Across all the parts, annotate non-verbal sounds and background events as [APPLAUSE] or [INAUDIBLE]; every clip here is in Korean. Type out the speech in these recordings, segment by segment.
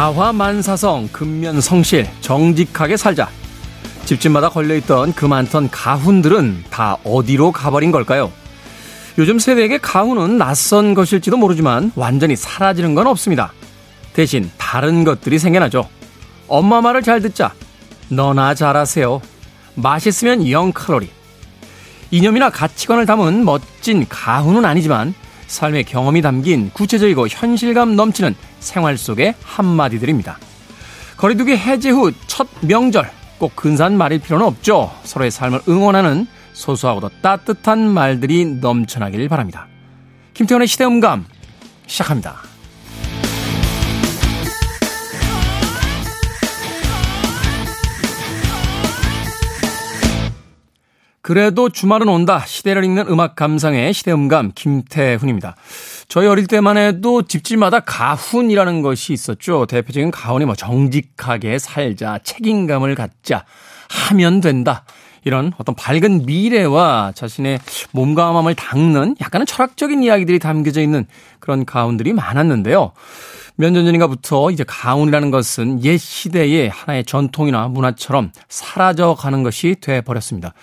가화만사성, 근면성실, 정직하게 살자. 집집마다 걸려있던 그 많던 가훈들은 다 어디로 가버린 걸까요? 요즘 세대에게 가훈은 낯선 것일지도 모르지만 완전히 사라지는 건 없습니다. 대신 다른 것들이 생겨나죠. 엄마 말을 잘 듣자. 너나 잘하세요. 맛있으면 0칼로리. 이념이나 가치관을 담은 멋진 가훈은 아니지만 삶의 경험이 담긴 구체적이고 현실감 넘치는 생활 속의 한마디들입니다. 거리두기 해제 후 첫 명절 꼭 근사한 말일 필요는 없죠. 서로의 삶을 응원하는 소소하고도 따뜻한 말들이 넘쳐나길 바랍니다. 김태원의 시대음감 시작합니다. 그래도 주말은 온다. 시대를 읽는 음악 감상의 시대음감 김태훈입니다. 저희 어릴 때만 해도 집집마다 가훈이라는 것이 있었죠. 대표적인 가훈이 뭐 정직하게 살자, 책임감을 갖자, 하면 된다. 이런 어떤 밝은 미래와 자신의 몸과 마음을 닦는 약간은 철학적인 이야기들이 담겨져 있는 그런 가훈들이 많았는데요. 몇 년 전인가부터 이제 가훈이라는 것은 옛 시대의 하나의 전통이나 문화처럼 사라져 가는 것이 돼 버렸습니다.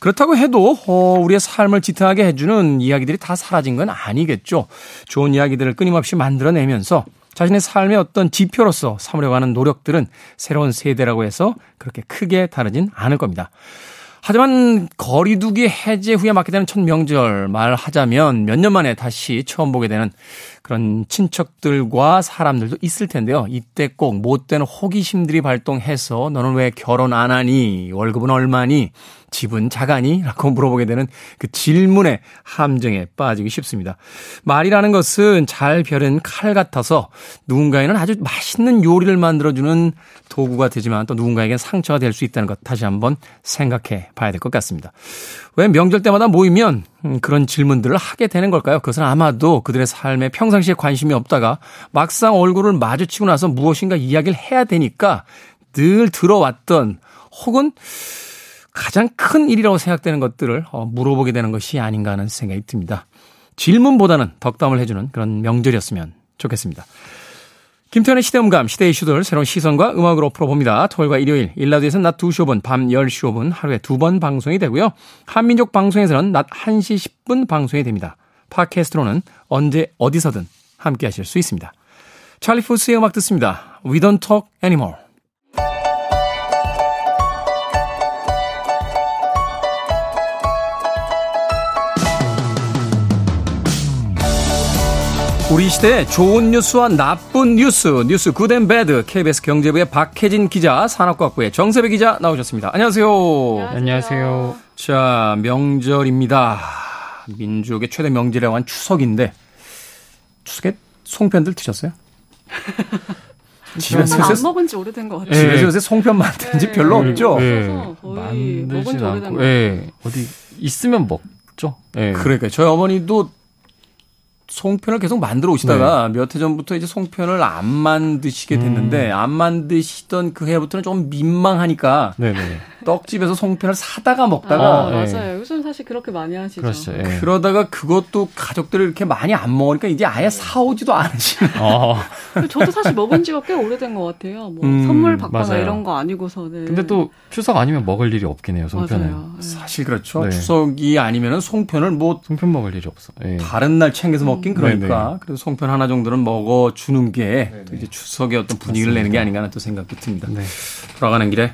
그렇다고 해도 어, 우리의 삶을 지탱하게 해주는 이야기들이 다 사라진 건 아니겠죠. 좋은 이야기들을 끊임없이 만들어내면서 자신의 삶의 어떤 지표로서 삼으려고 하는 노력들은 새로운 세대라고 해서 그렇게 크게 다르진 않을 겁니다. 하지만 거리두기 해제 후에 맞게 되는 첫 명절 말하자면 몇 년 만에 다시 처음 보게 되는 그런 친척들과 사람들도 있을 텐데요. 이때 꼭 못된 호기심들이 발동해서 너는 왜 결혼 안 하니? 월급은 얼마니? 집은 작아니? [LAUGHS] 라고 물어보게 되는 그 질문의 함정에 빠지기 쉽습니다. 말이라는 것은 잘 벼른 칼 같아서 누군가에는 아주 맛있는 요리를 만들어주는 도구가 되지만 또 누군가에겐 상처가 될 수 있다는 것 다시 한번 생각해 봐야 될 것 같습니다. 왜 명절 때마다 모이면 음, 그런 질문들을 하게 되는 걸까요? 그것은 아마도 그들의 삶에 평상시에 관심이 없다가 막상 얼굴을 마주치고 나서 무엇인가 이야기를 해야 되니까 늘 들어왔던 혹은 가장 큰 일이라고 생각되는 것들을 어, 물어보게 되는 것이 아닌가 하는 생각이 듭니다. 질문보다는 덕담을 해주는 그런 명절이었으면 좋겠습니다. 김태현의 시대음감, 시대 이슈들 새로운 시선과 음악으로 풀어봅니다. 토요일과 일요일, 일라드에서는 낮 2시 5분, 밤 10시 5분 하루에 두 번 방송이 되고요. 한민족 방송에서는 낮 1시 10분 방송이 됩니다. 팟캐스트로는 언제 어디서든 함께 하실 수 있습니다. 찰리 푸스의 음악 듣습니다. We don't talk anymore. 우리 시대의 좋은 뉴스와 나쁜 뉴스, 뉴스 Good and Bad, KBS 경제부의 박혜진 기자, 산업과학부의 정세배 기자 나오셨습니다. 안녕하세요. 안녕하세요. 자, 명절입니다. 민족의 최대 명절이라고 한 추석인데, 추석에 송편들 드셨어요? [LAUGHS] 집에서 안 먹은 지 오래된 것 같아요. 집에서 요새 송편 만든 지 네. 별로 없죠? 네. 만들진 않고, 네. 어디 있으면 먹죠. 네. 그러니까 저희 어머니도 송편을 계속 만들어 오시다가 네. 몇해 전부터 이제 송편을 안 만드시게 됐는데 음. 안 만드시던 그 해부터는 좀 민망하니까 네네. 떡집에서 송편을 사다가 먹다가 아, 네. 맞아요. 요즘 사실 그렇게 많이 하시죠. 그렇죠. 네. 그러다가 그것도 가족들을 이렇게 많이 안 먹으니까 이제 아예 사오지도 않으시는. 어. 저도 사실 먹은 지가 꽤 오래된 것 같아요. 뭐 음, 선물 받거나 맞아요. 이런 거 아니고서는. 근데 또 추석 아니면 먹을 일이 없긴 해요. 송편은. 맞아요. 네. 사실 그렇죠. 네. 추석이 아니면은 송편을 뭐 송편 먹을 일이 없어. 네. 다른 날 챙겨서 먹긴 음. 그러니까. 네, 그래서 송편 하나 정도는 먹어 주는 게 또 이제 추석의 어떤 분위기를 맞습니다. 내는 게 아닌가 하는 또 생각도 듭니다. 돌아가는 길에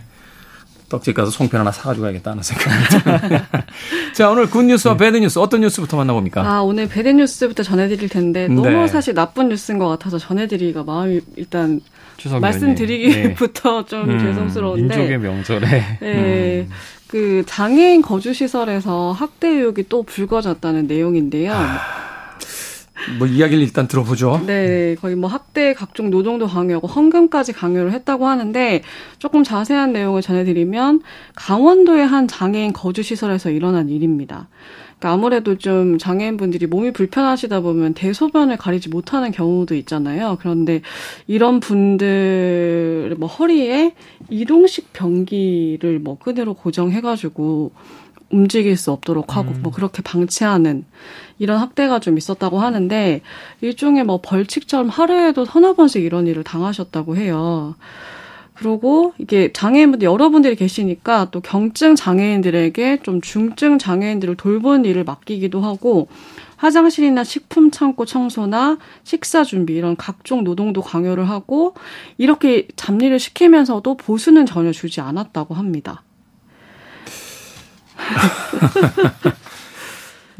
떡집 가서 송편 하나 사가지고 가야겠다 는 생각입니다. [LAUGHS] 자, 오늘 굿뉴스와 네. 배드뉴스 어떤 뉴스부터 만나봅니까? 아, 오늘 배드뉴스부터 전해드릴 텐데 너무 네. 사실 나쁜 뉴스인 것 같아서 전해드리기가 마음이 일단 말씀드리기부터 네. 좀 음, 죄송스러운데. 민족의 명절에. 네. 음. 그 장애인 거주시설에서 학대 의혹이 또 불거졌다는 내용인데요. 아. 뭐 이야기를 일단 들어보죠. 네, 거의 뭐 학대 각종 노동도 강요하고 헌금까지 강요를 했다고 하는데 조금 자세한 내용을 전해드리면 강원도의 한 장애인 거주 시설에서 일어난 일입니다. 그러니까 아무래도 좀 장애인분들이 몸이 불편하시다 보면 대소변을 가리지 못하는 경우도 있잖아요. 그런데 이런 분들 뭐 허리에 이동식 변기를 뭐 끈으로 고정해가지고 움직일 수 없도록 하고 음. 뭐 그렇게 방치하는 이런 학대가 좀 있었다고 하는데 일종의 뭐 벌칙처럼 하루에도 서너 번씩 이런 일을 당하셨다고 해요. 그리고 이게 장애인분들 여러분들이 계시니까 또 경증 장애인들에게 좀 중증 장애인들을 돌보는 일을 맡기기도 하고 화장실이나 식품 창고 청소나 식사 준비 이런 각종 노동도 강요를 하고 이렇게 잡일을 시키면서도 보수는 전혀 주지 않았다고 합니다. [LAUGHS]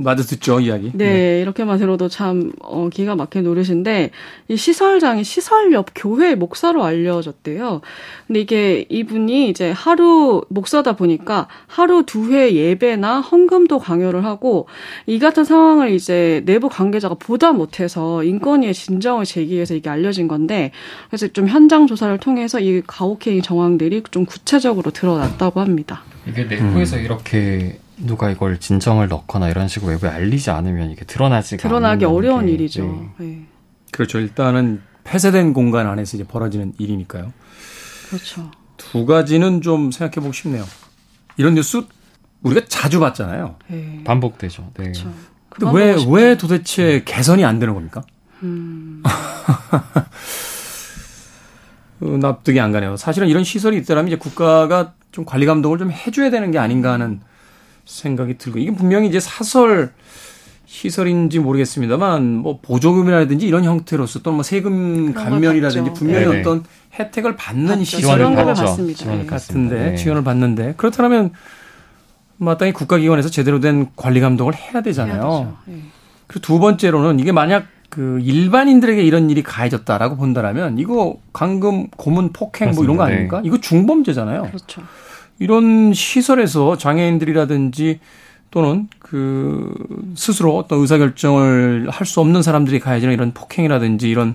맞아 듣죠 이야기. 네, 네. 이렇게만 들어도 참 어, 기가 막힌 노릇인데 이 시설장이 시설 옆 교회 목사로 알려졌대요. 근데 이게 이분이 이제 하루 목사다 보니까 하루 두 회 예배나 헌금도 강요를 하고 이 같은 상황을 이제 내부 관계자가 보다 못해서 인권위에 진정을 제기해서 이게 알려진 건데 그래서 좀 현장 조사를 통해서 이 가혹행위 정황들이 좀 구체적으로 드러났다고 합니다. 이게 내부에서 음. 이렇게 누가 이걸 진정을 넣거나 이런 식으로 외부에 알리지 않으면 이게 드러나지가 드러나기 어려운 게, 일이죠. 네. 네. 그렇죠. 일단은 폐쇄된 공간 안에서 이제 벌어지는 일이니까요. 그렇죠. 두 가지는 좀 생각해 보고 싶네요. 이런 뉴스 우리가 자주 봤잖아요. 네. 반복되죠. 네. 그렇죠. 근데 왜, 왜 도대체 개선이 안 되는 겁니까? 음. 어, [LAUGHS] 납득이 안 가네요. 사실은 이런 시설이 있더라면 이제 국가가 좀 관리 감독을 좀 해줘야 되는 게 아닌가 하는 생각이 들고 이게 분명히 이제 사설 시설인지 모르겠습니다만 뭐 보조금이라든지 이런 형태로서 또는 뭐 세금 감면이라든지 분명히 네네. 어떤 혜택을 받는. 시설인 것 같은데 네. 지원을 받는데 그렇다면 마땅히 국가기관에서 제대로 된 관리 감독을 해야 되잖아요. 네. 그리고 두 번째로는 이게 만약 그 일반인들에게 이런 일이 가해졌다라고 본다라면 이거 강금 고문 폭행 맞습니다. 뭐 이런 거 아닙니까? 네. 이거 중범죄잖아요. 그렇죠. 이런 시설에서 장애인들이라든지 또는 그 스스로 어떤 의사결정을 할 수 없는 사람들이 가해지는 이런 폭행이라든지 이런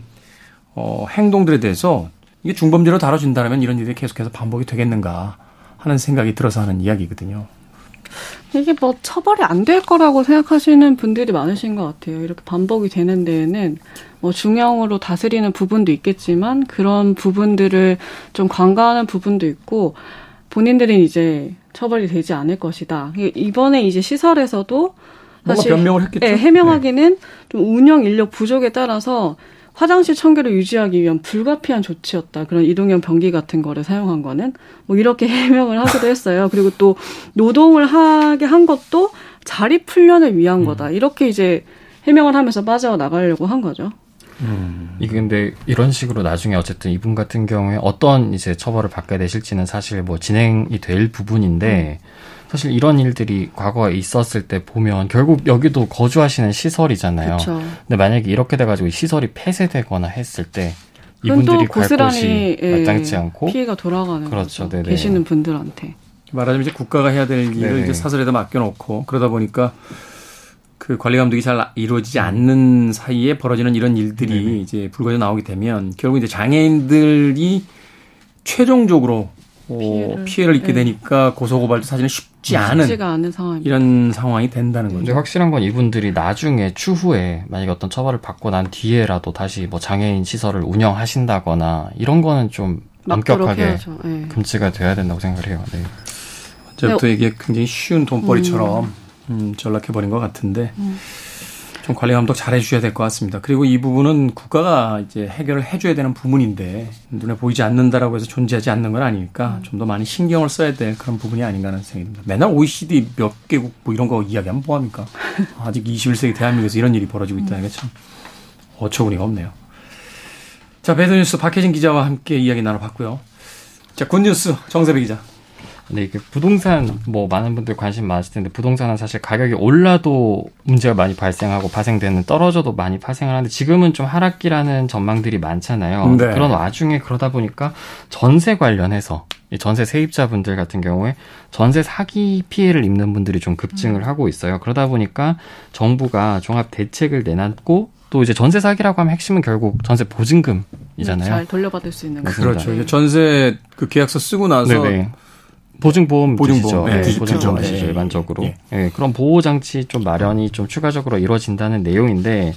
어 행동들에 대해서 이게 중범죄로 다뤄진다면 이런 일이 계속해서 반복이 되겠는가 하는 생각이 들어서 하는 이야기거든요. 이게 뭐 처벌이 안 될 거라고 생각하시는 분들이 많으신 것 같아요. 이렇게 반복이 되는 데에는 뭐 중형으로 다스리는 부분도 있겠지만 그런 부분들을 좀 관가하는 부분도 있고 본인들은 이제 처벌이 되지 않을 것이다. 이번에 이제 시설에서도 사실 변명을 했겠죠. 네, 해명하기는 네. 좀 운영 인력 부족에 따라서 화장실 청결을 유지하기 위한 불가피한 조치였다. 그런 이동형 변기 같은 거를 사용한 거는 뭐 이렇게 [LAUGHS] 해명을 하기도 했어요. 그리고 또 노동을 하게 한 것도 자립 훈련을 위한 음. 거다. 이렇게 이제 해명을 하면서 빠져나가려고 한 거죠. 음. 이게 근데 이런 식으로 나중에 어쨌든 이분 같은 경우에 어떤 이제 처벌을 받게 되실지는 사실 뭐 진행이 될 부분인데 음. 사실 이런 일들이 과거에 있었을 때 보면 결국 여기도 거주하시는 시설이잖아요. 그쵸. 근데 만약에 이렇게 돼가지고 시설이 폐쇄되거나 했을 때 이분들이 갈 곳이 예, 마땅치 않고 피해가 돌아가는 그렇죠. 거죠. 계시는 분들한테 말하자면 이제 국가가 해야 될 일을 네네. 이제 사설에다 맡겨놓고 그러다 보니까 그 관리 감독이 잘 이루어지지 않는 사이에 벌어지는 이런 일들이 네네. 이제 불거져 나오게 되면 결국 이제 장애인들이 최종적으로 어, 피해를, 피해를 입게 네. 되니까 고소고발도 사실은 쉽지 않은, 않은 이런 상황이 된다는 거죠. 근데 확실한 건 이분들이 나중에 추후에 만약에 어떤 처벌을 받고 난 뒤에라도 다시 뭐 장애인 시설을 운영하신다거나 이런 거는 좀 엄격하게 네. 금지가 돼야 된다고 생각을 해요. 네. 언제부터 네. 이게 굉장히 쉬운 돈벌이처럼 음. 음, 전락해버린 것 같은데 음. 좀 관리 감독 잘 해주셔야 될 것 같습니다. 그리고 이 부분은 국가가 이제 해결을 해줘야 되는 부분인데 눈에 보이지 않는다라고 해서 존재하지 않는 건 아니니까 음. 좀더 많이 신경을 써야 될 그런 부분이 아닌가 하는 생각이 듭니다. 맨날 OECD 몇 개국 뭐 이런 거 이야기하면 뭐합니까? [LAUGHS] 아직 21세기 대한민국에서 이런 일이 벌어지고 있다는 게 참 어처구니가 없네요. 자, 배드뉴스 박혜진 기자와 함께 이야기 나눠봤고요. 자, 굿뉴스 정세배 기자. 근데 이게 부동산 뭐 많은 분들 관심 많으실 텐데 부동산은 사실 가격이 올라도 문제가 많이 발생하고 파생되는 떨어져도 많이 파생을 하는데 지금은 좀 하락기라는 전망들이 많잖아요. 네. 그런 와중에 그러다 보니까 전세 관련해서 전세 세입자분들 같은 경우에 전세 사기 피해를 입는 분들이 좀 급증을 음. 하고 있어요. 그러다 보니까 정부가 종합 대책을 내놨고 또 이제 전세 사기라고 하면 핵심은 결국 전세 보증금이잖아요. 네, 잘 돌려받을 수 있는 그렇죠. 네. 전세 그 계약서 쓰고 나서 네네. 보증보험 보증보험 네, 네, 보증보험 드시죠 일반적으로. 예. 네, 그런 보호 장치 좀 마련이 좀 추가적으로 이루어진다는 내용인데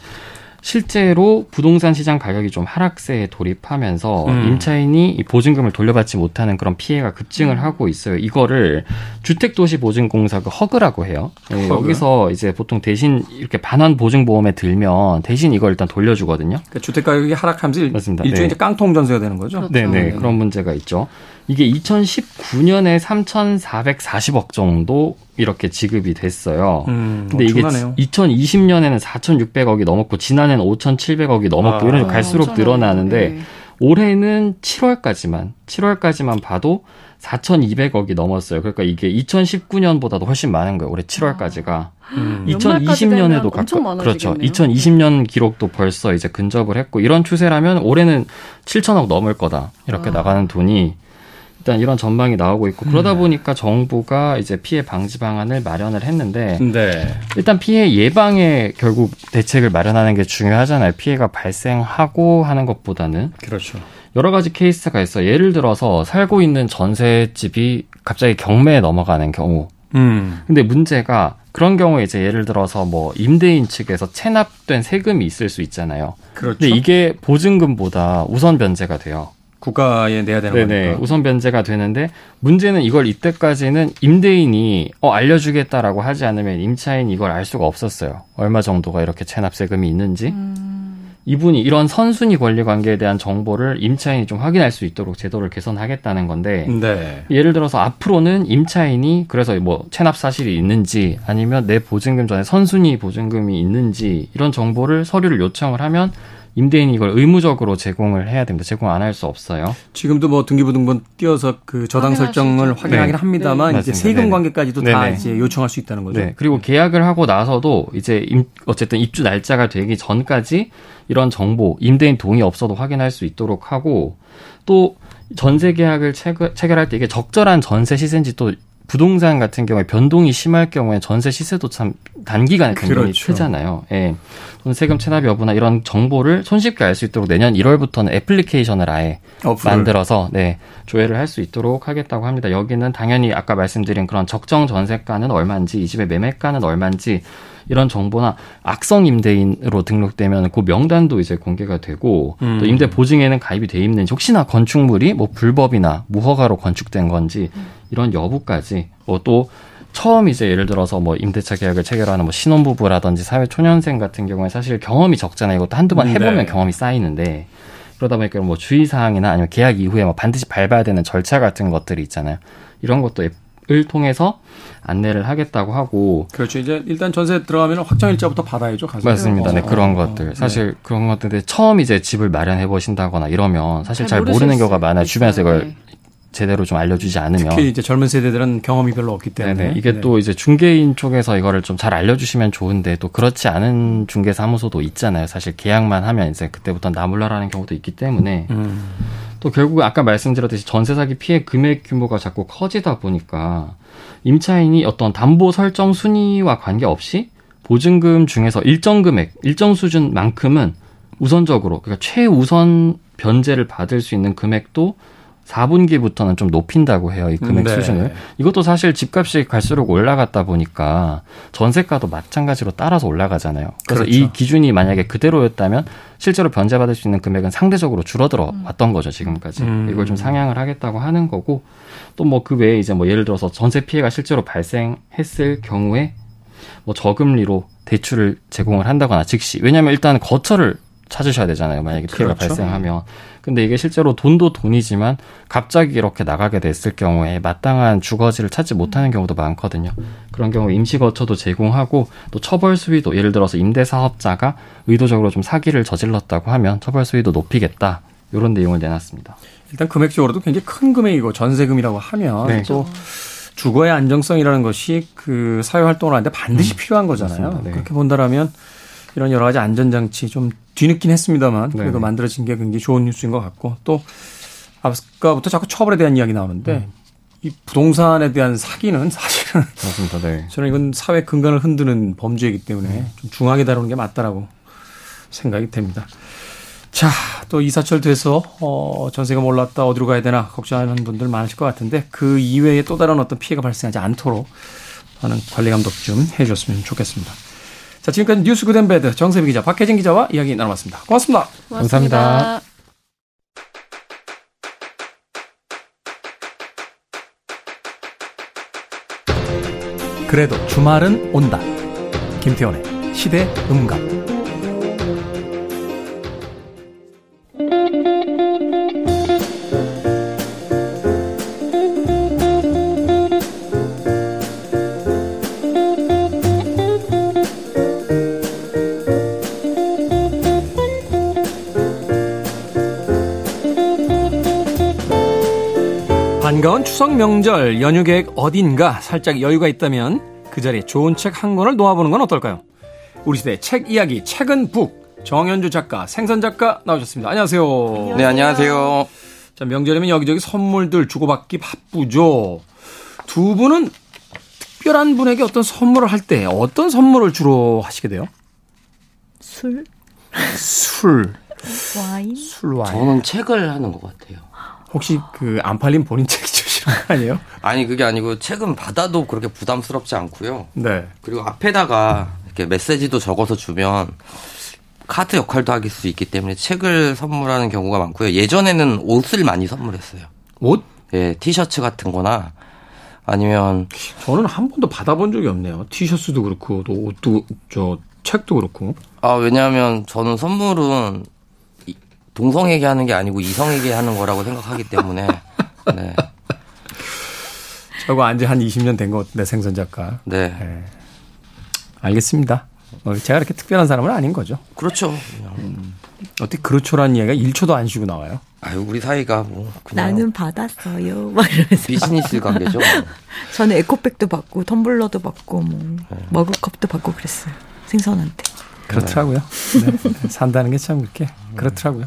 실제로 부동산 시장 가격이 좀 하락세에 돌입하면서 음. 임차인이 이 보증금을 돌려받지 못하는 그런 피해가 급증을 음. 하고 있어요. 이거를 주택도시보증공사 그 허그라고 해요. 네, 허그? 여기서 이제 보통 대신 이렇게 반환 보증보험에 들면 대신 이걸 일단 돌려주거든요. 그러니까 주택 가격이 하락하면서 맞습니다. 일종의 네. 깡통 전세가 되는 거죠. 그렇죠. 네네 네. 그런 문제가 있죠. 이게 2019년에 3,440억 정도 이렇게 지급이 됐어요. 음, 근데 엄청나네요. 이게 2020년에는 4,600억이 넘었고 지난해는 5,700억이 넘었고 아, 이런 식으로 갈수록 늘어나는데 네. 올해는 7월까지만 7월까지만 봐도 4,200억이 넘었어요. 그러니까 이게 2019년보다도 훨씬 많은 거예요. 올해 7월까지가. 아, 음. 2020년에도 가까 그렇죠. 2020년 기록도 벌써 이제 근접을 했고 이런 추세라면 올해는 7천억 넘을 거다. 이렇게 아. 나가는 돈이 일단 이런 전망이 나오고 있고 그러다 음. 보니까 정부가 이제 피해 방지 방안을 마련을 했는데 네. 일단 피해 예방에 결국 대책을 마련하는 게 중요하잖아요. 피해가 발생하고 하는 것보다는 그렇죠. 여러 가지 케이스가 있어. 예를 들어서 살고 있는 전셋집이 갑자기 경매에 넘어가는 경우. 음. 근데 문제가 그런 경우에 이제 예를 들어서 뭐 임대인 측에서 체납된 세금이 있을 수 있잖아요. 그렇죠. 근데 이게 보증금보다 우선 변제가 돼요. 국가에 내야 되는 네네, 거니까. 우선 변제가 되는데 문제는 이걸 이때까지는 임대인이 어 알려주겠다라고 하지 않으면 임차인 이걸 알 수가 없었어요. 얼마 정도가 이렇게 체납 세금이 있는지. 음. 이분이 이런 선순위 권리 관계에 대한 정보를 임차인이 좀 확인할 수 있도록 제도를 개선하겠다는 건데 네. 예를 들어서 앞으로는 임차인이 그래서 뭐 체납 사실이 있는지 아니면 내 보증금 전에 선순위 보증금이 있는지 이런 정보를 서류를 요청을 하면 임대인이 이걸 의무적으로 제공을 해야 됩니다. 제공 안 할 수 없어요. 지금도 뭐 등기부등본 띄어서 그 저당 설정을 확인하긴 네. 합니다만 네. 이제 세금 네네. 관계까지도 네네. 다 이제 요청할 수 있다는 거죠. 네. 그리고 계약을 하고 나서도 이제 임, 어쨌든 입주 날짜가 되기 전까지 이런 정보 임대인 동의 없어도 확인할 수 있도록 하고 또 전세 계약을 체결, 체결할 때 이게 적절한 전세 시세인지 또 부동산 같은 경우에 변동이 심할 경우에 전세 시세도 참 단기간에 변동이 그렇죠. 크잖아요. 예. 세금 체납 여부나 이런 정보를 손쉽게 알 수 있도록 내년 1월부터는 애플리케이션을 아예 어플을. 만들어서 네 조회를 할 수 있도록 하겠다고 합니다. 여기는 당연히 아까 말씀드린 그런 적정 전세가는 얼마인지 이 집의 매매가는 얼마인지 이런 정보나 악성 임대인으로 등록되면 그 명단도 이제 공개가 되고 음. 또 임대 보증에는 가입이 돼 있는지 혹시나 건축물이 뭐 불법이나 무허가로 건축된 건지 이런 여부까지 뭐또 처음 이제 예를 들어서 뭐 임대차 계약을 체결하는 뭐 신혼부부라든지 사회초년생 같은 경우에 사실 경험이 적잖아요. 이것도 한두 번 음, 해보면 네. 경험이 쌓이는데 그러다 보니까 뭐 주의사항이나 아니면 계약 이후에 뭐 반드시 밟아야 되는 절차 같은 것들이 있잖아요. 이런 것도 을 통해서 안내를 하겠다고 하고 그렇죠 이제 일단 전세 들어가면 확정일자부터 받아야죠 가서 맞습니다 네 그런 어, 것들 어, 사실 네. 그런 것들인데 처음 이제 집을 마련해 보신다거나 이러면 사실 잘, 잘 모르는 경우가 많아요 주변에서 이걸 네. 제대로 좀 알려주지 않으면 특히 이제 젊은 세대들은 경험이 별로 없기 때문에 네네. 이게 네. 또 이제 중개인 쪽에서 이거를 좀 잘 알려주시면 좋은데 또 그렇지 않은 중개 사무소도 있잖아요. 사실 계약만 하면 이제 그때부터 나몰라라는 경우도 있기 때문에 음. 또 결국 아까 말씀드렸듯이 전세 사기 피해 금액 규모가 자꾸 커지다 보니까 임차인이 어떤 담보 설정 순위와 관계없이 보증금 중에서 일정 금액, 일정 수준만큼은 우선적으로 그러니까 최우선 변제를 받을 수 있는 금액도 4분기부터는 좀 높인다고 해요. 이 금액 네. 수준을. 이것도 사실 집값이 갈수록 올라갔다 보니까 전세가도 마찬가지로 따라서 올라가잖아요. 그래서 그렇죠. 이 기준이 만약에 그대로였다면 실제로 변제받을 수 있는 금액은 상대적으로 줄어들어 음. 왔던 거죠, 지금까지. 음. 이걸 좀 상향을 하겠다고 하는 거고 또 뭐 그 외에 이제 뭐 예를 들어서 전세 피해가 실제로 발생했을 경우에 뭐 저금리로 대출을 제공을 한다거나 즉시 왜냐하면 일단 거처를 찾으셔야 되잖아요. 만약에 피해가 그렇죠. 발생하면. 근데 이게 실제로 돈도 돈이지만 갑자기 이렇게 나가게 됐을 경우에 마땅한 주거지를 찾지 못하는 경우도 많거든요. 그런 경우 임시거처도 제공하고 또 처벌 수위도 예를 들어서 임대 사업자가 의도적으로 좀 사기를 저질렀다고 하면 처벌 수위도 높이겠다. 이런 내용을 내놨습니다. 일단 금액적으로도 굉장히 큰 금액이고 전세금이라고 하면 네. 또 주거의 안정성이라는 것이 그 사회 활동을 하는데 반드시 음, 필요한 거잖아요. 네. 그렇게 본다라면 이런 여러 가지 안전장치 좀 뒤늦긴 했습니다만 그래도 네 만들어진 게 굉장히 좋은 뉴스인 것 같고 또 아까부터 자꾸 처벌에 대한 이야기 나오는데 음. 이 부동산에 대한 사기는 사실은 맞습니다. 네. [LAUGHS] 저는 이건 사회 근간을 흔드는 범죄이기 때문에 음. 좀 중하게 다루는 게 맞다라고 생각이 됩니다. 자, 또 이사철 돼서 어 전세가 몰랐다 어디로 가야 되나 걱정하는 분들 많으실 것 같은데 그 이외에 또 다른 어떤 피해가 발생하지 않도록 하는 관리 감독 좀 해줬으면 좋겠습니다. 자, 지금까지 뉴스 Good and Bad 정세비 기자, 박혜진 기자와 이야기 나눠봤습니다. 고맙습니다. 고맙습니다. 감사합니다. 그래도 주말은 온다. 김태원의 시대 음감. 추석 명절 연휴 계획 어딘가 살짝 여유가 있다면 그 자리에 좋은 책 한 권을 놓아보는 건 어떨까요? 우리 시대 책 이야기 책은 북 정현주 작가 생선 작가 나오셨습니다. 안녕하세요. 안녕하세요. 네 안녕하세요. 자 명절이면 여기저기 선물들 주고받기 바쁘죠. 두 분은 특별한 분에게 어떤 선물을 할 때 어떤 선물을 주로 하시게 돼요? 술. 술. 와인. 술 와인. 저는 책을 하는 것 같아요. 혹시 그 안 팔린 본인 책주 시는 [LAUGHS] 거 아니에요? 아니 그게 아니고 책은 받아도 그렇게 부담스럽지 않고요. 네. 그리고 앞에다가 이렇게 메시지도 적어서 주면 카드 역할도 하길 수 있기 때문에 책을 선물하는 경우가 많고요. 예전에는 옷을 많이 선물했어요. 옷? 예, 티셔츠 같은 거나 아니면 저는 한 번도 받아본 적이 없네요. 티셔츠도 그렇고 또 옷도 저 책도 그렇고. 아, 왜냐하면 저는 선물은 동성에게 하는 게 아니고 이성에게 하는 거라고 생각하기 때문에 [LAUGHS] 네. 저거 안지 한 20년 된 것 같은데 생선 작가. 네. 네. 알겠습니다. 어, 제가 그렇게 특별한 사람은 아닌 거죠. 그렇죠. 음. 어떻게 그렇죠라는 이야기가 1초도 안 쉬고 나와요? 아유, 우리 사이가 뭐 그냥 나는 받았어요. [LAUGHS] 막 이러면서 비즈니스 관계죠. [LAUGHS] 저는 에코백도 받고 텀블러도 받고 뭐 네. 머그컵도 받고 그랬어요. 생선한테. 그렇더라고요. 네. 산다는 게 참 그렇게 그렇더라고요.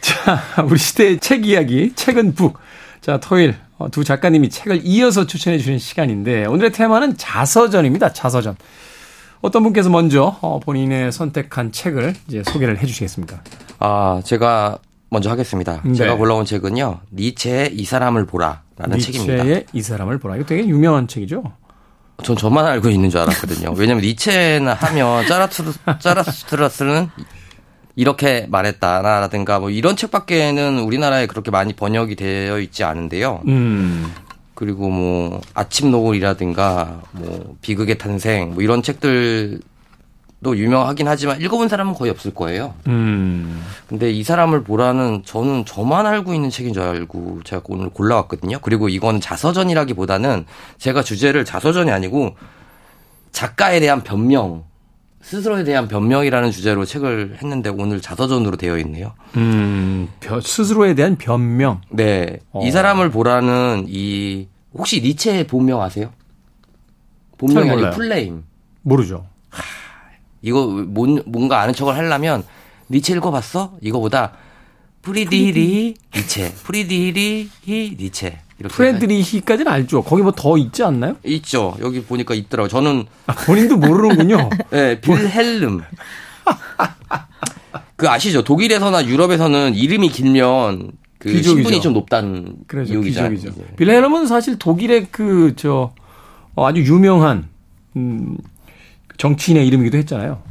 자, 우리 시대의 책 이야기, 책은 북. 자, 토요일 어, 두 작가님이 책을 이어서 추천해 주시는 시간인데 오늘의 테마는 자서전입니다. 자서전. 어떤 분께서 먼저 어, 본인의 선택한 책을 이제 소개를 해 주시겠습니까? 아, 제가 먼저 하겠습니다. 네. 제가 골라온 책은요. 니체의 이 사람을 보라라는 책입니다. 니체의 이 사람을 보라. 이거 되게 유명한 책이죠? 전 저만 알고 있는 줄 알았거든요. 왜냐면 니체나 하면 짜라투르, 짜라스트러스는 이렇게 말했다라든가 뭐 이런 책밖에는 우리나라에 그렇게 많이 번역이 되어 있지 않은데요. 음. 그리고 뭐 아침 노을이라든가 뭐 비극의 탄생 뭐 이런 책들 도 유명하긴 하지만 읽어본 사람은 거의 없을 거예요. 음. 근데 이 사람을 보라는 저는 저만 알고 있는 책인 줄 알고 제가 오늘 골라왔거든요. 그리고 이건 자서전이라기보다는 제가 주제를 자서전이 아니고 작가에 대한 변명 스스로에 대한 변명이라는 주제로 책을 했는데 오늘 자서전으로 되어 있네요. 음, 스스로에 대한 변명. 네. 어. 이 사람을 보라는 이 혹시 니체의 본명 아세요? 본명이 아니고 full name. 모르죠. 하, 이거 뭔, 뭔가 아는 척을 하려면 니체 읽어봤어? 이거보다 프리디리 니체, 프리디리 히 니체. 프레드리히까지는 알죠. 거기 뭐 더 있지 않나요? 있죠. 여기 보니까 있더라고. 저는 아, 본인도 모르는군요. [LAUGHS] 네, 빌헬름. 그 아시죠? 독일에서나 유럽에서는 이름이 길면 그 귀족이죠. 신분이 좀 높다는 그렇죠. 이유기죠. 빌헬름은 사실 독일의 그저 어, 아주 유명한 음, 정치인의 이름이기도 했잖아요.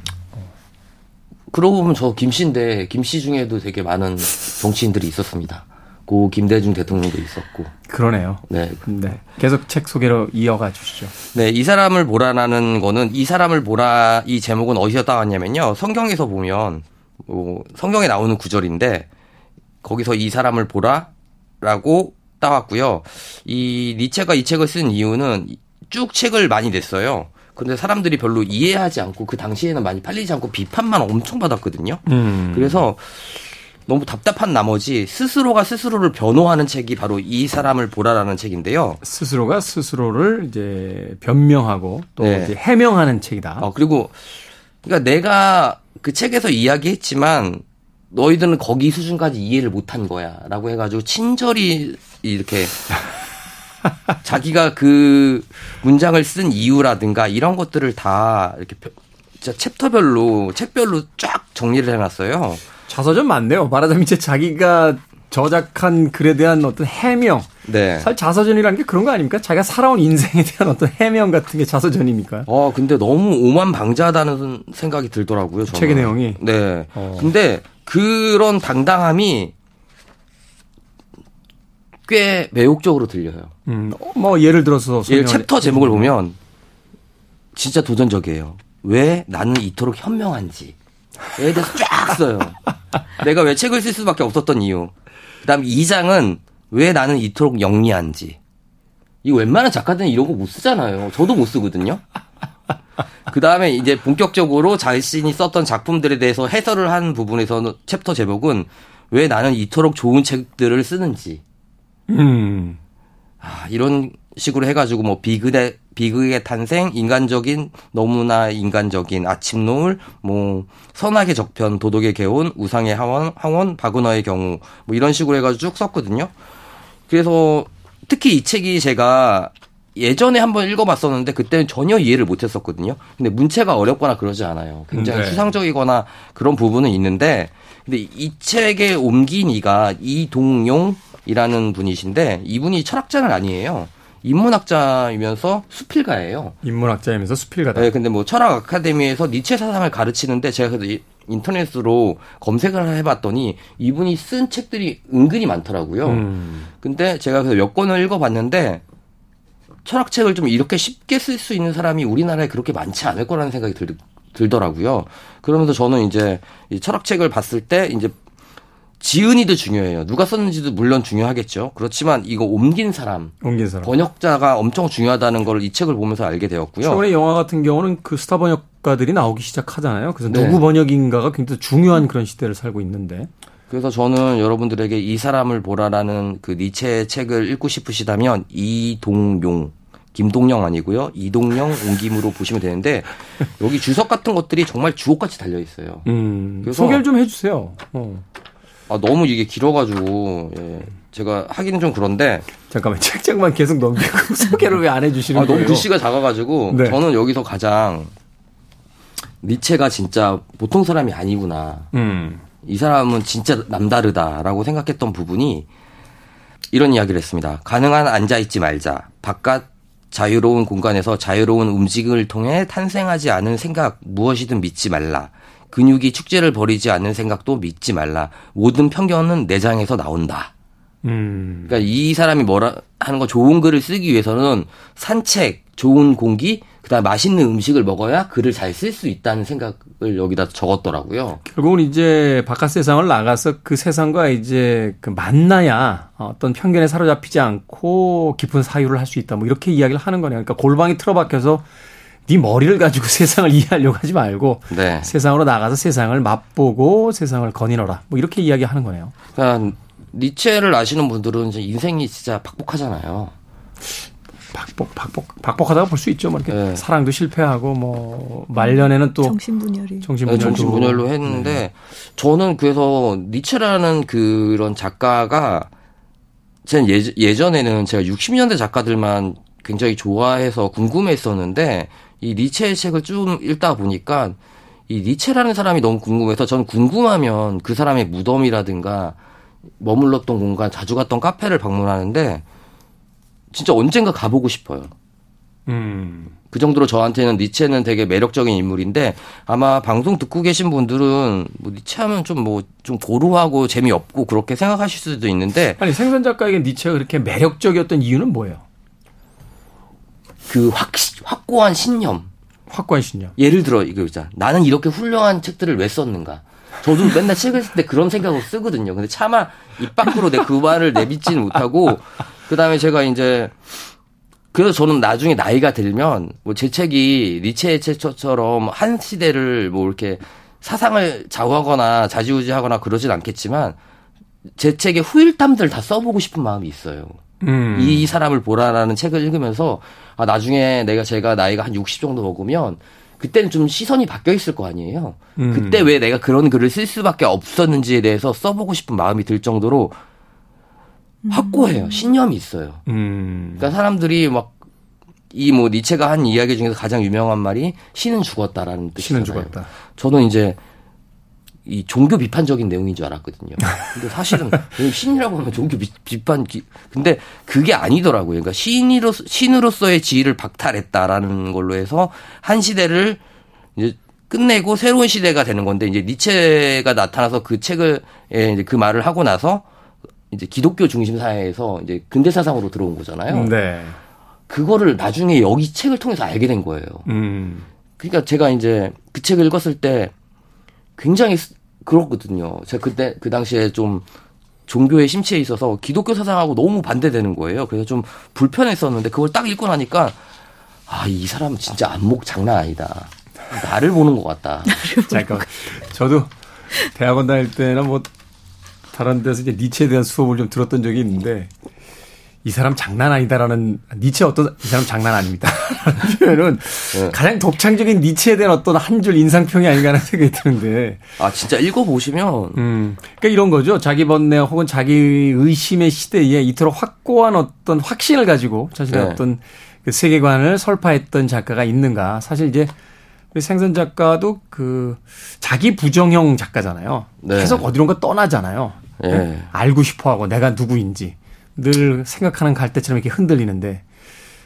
그러고 보면 저 김씨인데 김씨 중에도 되게 많은 정치인들이 있었습니다. 고 김대중 대통령도 있었고. 그러네요. 네. 네. 계속 책 소개로 이어가 주시죠. 네. 이 사람을 보라라는 거는 이 사람을 보라 이 제목은 어디서 따왔냐면요. 성경에서 보면 뭐 성경에 나오는 구절인데 거기서 이 사람을 보라라고 따왔고요. 이 니체가 이 책을 쓴 이유는 쭉 책을 많이 냈어요. 근데 사람들이 별로 이해하지 않고 그 당시에는 많이 팔리지 않고 비판만 엄청 받았거든요. 음. 그래서 너무 답답한 나머지 스스로가 스스로를 변호하는 책이 바로 이 사람을 보라라는 책인데요. 스스로가 스스로를 이제 변명하고 또 네. 이제 해명하는 책이다. 어, 그리고 그러니까 내가 그 책에서 이야기했지만 너희들은 거기 수준까지 이해를 못한 거야라고 해가지고 친절히 이렇게 [LAUGHS] 자기가 그 문장을 쓴 이유라든가 이런 것들을 다 이렇게 진짜 챕터별로 책별로 쫙 정리를 해놨어요. 자서전 맞네요. 말하자면 이제 자기가 저작한 글에 대한 어떤 해명. 네. 사실 자서전이라는 게 그런 거 아닙니까? 자기가 살아온 인생에 대한 어떤 해명 같은 게 자서전입니까? 어, 근데 너무 오만방자하다는 생각이 들더라고요. 저는. 책의 내용이. 네. 어. 근데 그런 당당함이 꽤 매혹적으로 들려요. 음, 뭐 예를 들어서 예, 챕터 제목을 보면 진짜 도전적이에요. 왜 나는 이토록 현명한지. 에 대해서 쫙 써요. [LAUGHS] 내가 왜 책을 쓸 수밖에 없었던 이유. 그 다음 2장은 왜 나는 이토록 영리한지. 이 웬만한 작가들은 이런 거 못 쓰잖아요. 저도 못 쓰거든요. 그 다음에 이제 본격적으로 자신이 썼던 작품들에 대해서 해설을 한 부분에서는 챕터 제목은 왜 나는 이토록 좋은 책들을 쓰는지. 음. 아, 이런 식으로 해가지고 뭐 비극의 비극의 탄생, 인간적인 너무나 인간적인 아침 노을, 뭐 선악의 적편, 도덕의 개운, 우상의 하원, 항원, 바그너의 경우 뭐 이런 식으로 해가지고 쭉 썼거든요. 그래서 특히 이 책이 제가 예전에 한번 읽어봤었는데 그때는 전혀 이해를 못했었거든요. 근데 문체가 어렵거나 그러지 않아요. 굉장히 네. 추상적이거나 그런 부분은 있는데 근데 이 책에 옮긴 이가 이동용이라는 분이신데 이분이 철학자는 아니에요. 인문학자이면서 수필가예요. 인문학자이면서 수필가다. 네, 근데 뭐 철학 아카데미에서 니체 사상을 가르치는데 제가 그래서 이- 인터넷으로 검색을 해봤더니 이분이 쓴 책들이 은근히 많더라고요. 음. 근데 제가 그래서 몇 권을 읽어봤는데 철학책을 좀 이렇게 쉽게 쓸 수 있는 사람이 우리나라에 그렇게 많지 않을 거라는 생각이 들, 들더라고요. 그러면서 저는 이제 이 철학책을 봤을 때 이제 지은이도 중요해요. 누가 썼는지도 물론 중요하겠죠. 그렇지만 이거 옮긴 사람, 옮긴 사람. 번역자가 엄청 중요하다는 걸 이 책을 보면서 알게 되었고요. 최근에 영화 같은 경우는 그 스타 번역가들이 나오기 시작하잖아요. 그래서 네. 누구 번역인가가 굉장히 중요한 그런 시대를 살고 있는데. 그래서 저는 여러분들에게 이 사람을 보라라는 그 니체의 책을 읽고 싶으시다면 이동용 김동영 아니고요. 이동영 옮김으로 [LAUGHS] 보시면 되는데 여기 주석 같은 것들이 정말 주옥같이 달려 있어요. 음. 소개를 좀 해주세요. 어. 아, 너무 이게 길어가지고 예, 제가 하기는 좀 그런데 잠깐만 책장만 계속 넘기고 [LAUGHS] 소개를 왜 안 해주시는 아, 거예요? 너무 글씨가 작아가지고 네. 저는 여기서 가장 니체가 진짜 보통 사람이 아니구나. 음. 이 사람은 진짜 남다르다라고 생각했던 부분이 이런 이야기를 했습니다. 가능한 앉아있지 말자. 바깥 자유로운 공간에서 자유로운 움직임을 통해 탄생하지 않은 생각 무엇이든 믿지 말라. 근육이 축제를 벌이지 않는 생각도 믿지 말라. 모든 편견은 내장에서 나온다. 음. 그러니까 이 사람이 뭐라 하는 거 좋은 글을 쓰기 위해서는 산책, 좋은 공기, 그다음 에 맛있는 음식을 먹어야 글을 잘 쓸 수 있다는 생각을 여기다 적었더라고요. 결국은 이제 바깥 세상을 나가서 그 세상과 이제 그 만나야 어떤 편견에 사로잡히지 않고 깊은 사유를 할 수 있다. 뭐 이렇게 이야기를 하는 거네요. 그러니까 골방이 틀어박혀서 네 머리를 가지고 [LAUGHS] 세상을 이해하려고 하지 말고 네. 세상으로 나가서 세상을 맛보고 세상을 거닐어라. 뭐 이렇게 이야기하는 거네요. 그러니까 니체를 아시는 분들은 이제 인생이 진짜 박복하잖아요. 박복, 박복, 박복하다고 볼 수 있죠. 뭐 이렇게 네. 사랑도 실패하고 뭐 말년에는 또 정신분열이. 네, 정신분열도 정신분열로 했는데 저는 그래서 니체라는 그런 작가가 제 예, 예전에는 제가 60년대 작가들만 굉장히 좋아해서 궁금했었는데 이 니체의 책을 쭉 읽다 보니까 이 니체라는 사람이 너무 궁금해서 저는 궁금하면 그 사람의 무덤이라든가 머물렀던 공간, 자주 갔던 카페를 방문하는데 진짜 언젠가 가보고 싶어요. 음. 그 정도로 저한테는 니체는 되게 매력적인 인물인데 아마 방송 듣고 계신 분들은 뭐 니체 하면 좀 뭐 좀 고루하고 재미없고 그렇게 생각하실 수도 있는데 아니 생선 작가에게 니체가 그렇게 매력적이었던 이유는 뭐예요? 그 확, 확고한 신념. 확고한 신념. 예를 들어 이거 있잖아. 나는 이렇게 훌륭한 책들을 왜 썼는가. 저도 맨날 책을 쓸 때 그런 생각으로 쓰거든요. 근데 차마 입 밖으로 내 그 말을 내뱉지는 못하고 그다음에 제가 이제 그래서 저는 나중에 나이가 들면 뭐 제 책이 니체의 책처럼 한 시대를 뭐 이렇게 사상을 좌우하거나 좌지우지하거나 그러진 않겠지만 제 책의 후일담들 다 써보고 싶은 마음이 있어요. 음. 이 사람을 보라라는 책을 읽으면서 아 나중에 내가 제가 나이가 한 60 정도 먹으면 그때는 좀 시선이 바뀌어 있을 거 아니에요. 음. 그때 왜 내가 그런 글을 쓸 수밖에 없었는지에 대해서 써보고 싶은 마음이 들 정도로 확고해요. 신념이 있어요. 음. 그러니까 사람들이 막 이 뭐 니체가 한 이야기 중에서 가장 유명한 말이 신은 죽었다라는 뜻이잖아요. 신은 죽었다. 저는 이제 이 종교 비판적인 내용인 줄 알았거든요. 근데 사실은 [LAUGHS] 신이라고 하면 종교 비판 근데 그게 아니더라고요. 그러니까 신으로 신으로서의 지위를 박탈했다라는 걸로 해서 한 시대를 이제 끝내고 새로운 시대가 되는 건데 이제 니체가 나타나서 그 책을 예, 이제 그 말을 하고 나서 이제 기독교 중심 사회에서 이제 근대 사상으로 들어온 거잖아요. 네. 그거를 나중에 여기 책을 통해서 알게 된 거예요. 음. 그러니까 제가 이제 그 책을 읽었을 때 굉장히 그렇거든요. 제가 그때 그 당시에 좀 종교의 심취에 있어서 기독교 사상하고 너무 반대되는 거예요. 그래서 좀 불편했었는데 그걸 딱 읽고 나니까 아, 이 사람 진짜 안목 장난 아니다. 나를 보는 것 같다. [LAUGHS] 잠깐. 저도 대학원 다닐 때나 뭐 다른 데서 이제 니체에 대한 수업을 좀 들었던 적이 있는데 이 사람 장난 아니다라는 니체 어떤 이 사람 장난 아닙니다. [LAUGHS] 표현은 네. 가장 독창적인 니체에 대한 어떤 한 줄 인상평이 아닌가 하는 생각이 드는데. 아 진짜 읽어보시면. 음, 그러니까 이런 거죠. 자기 번뇌 혹은 자기 의심의 시대에 이토록 확고한 어떤 확신을 가지고 자신의 네. 어떤 그 세계관을 설파했던 작가가 있는가. 사실 이제 생선 작가도 그 자기 부정형 작가잖아요. 네. 계속 어디론가 떠나잖아요. 네. 알고 싶어하고 내가 누구인지. 늘 생각하는 갈대처럼 이렇게 흔들리는데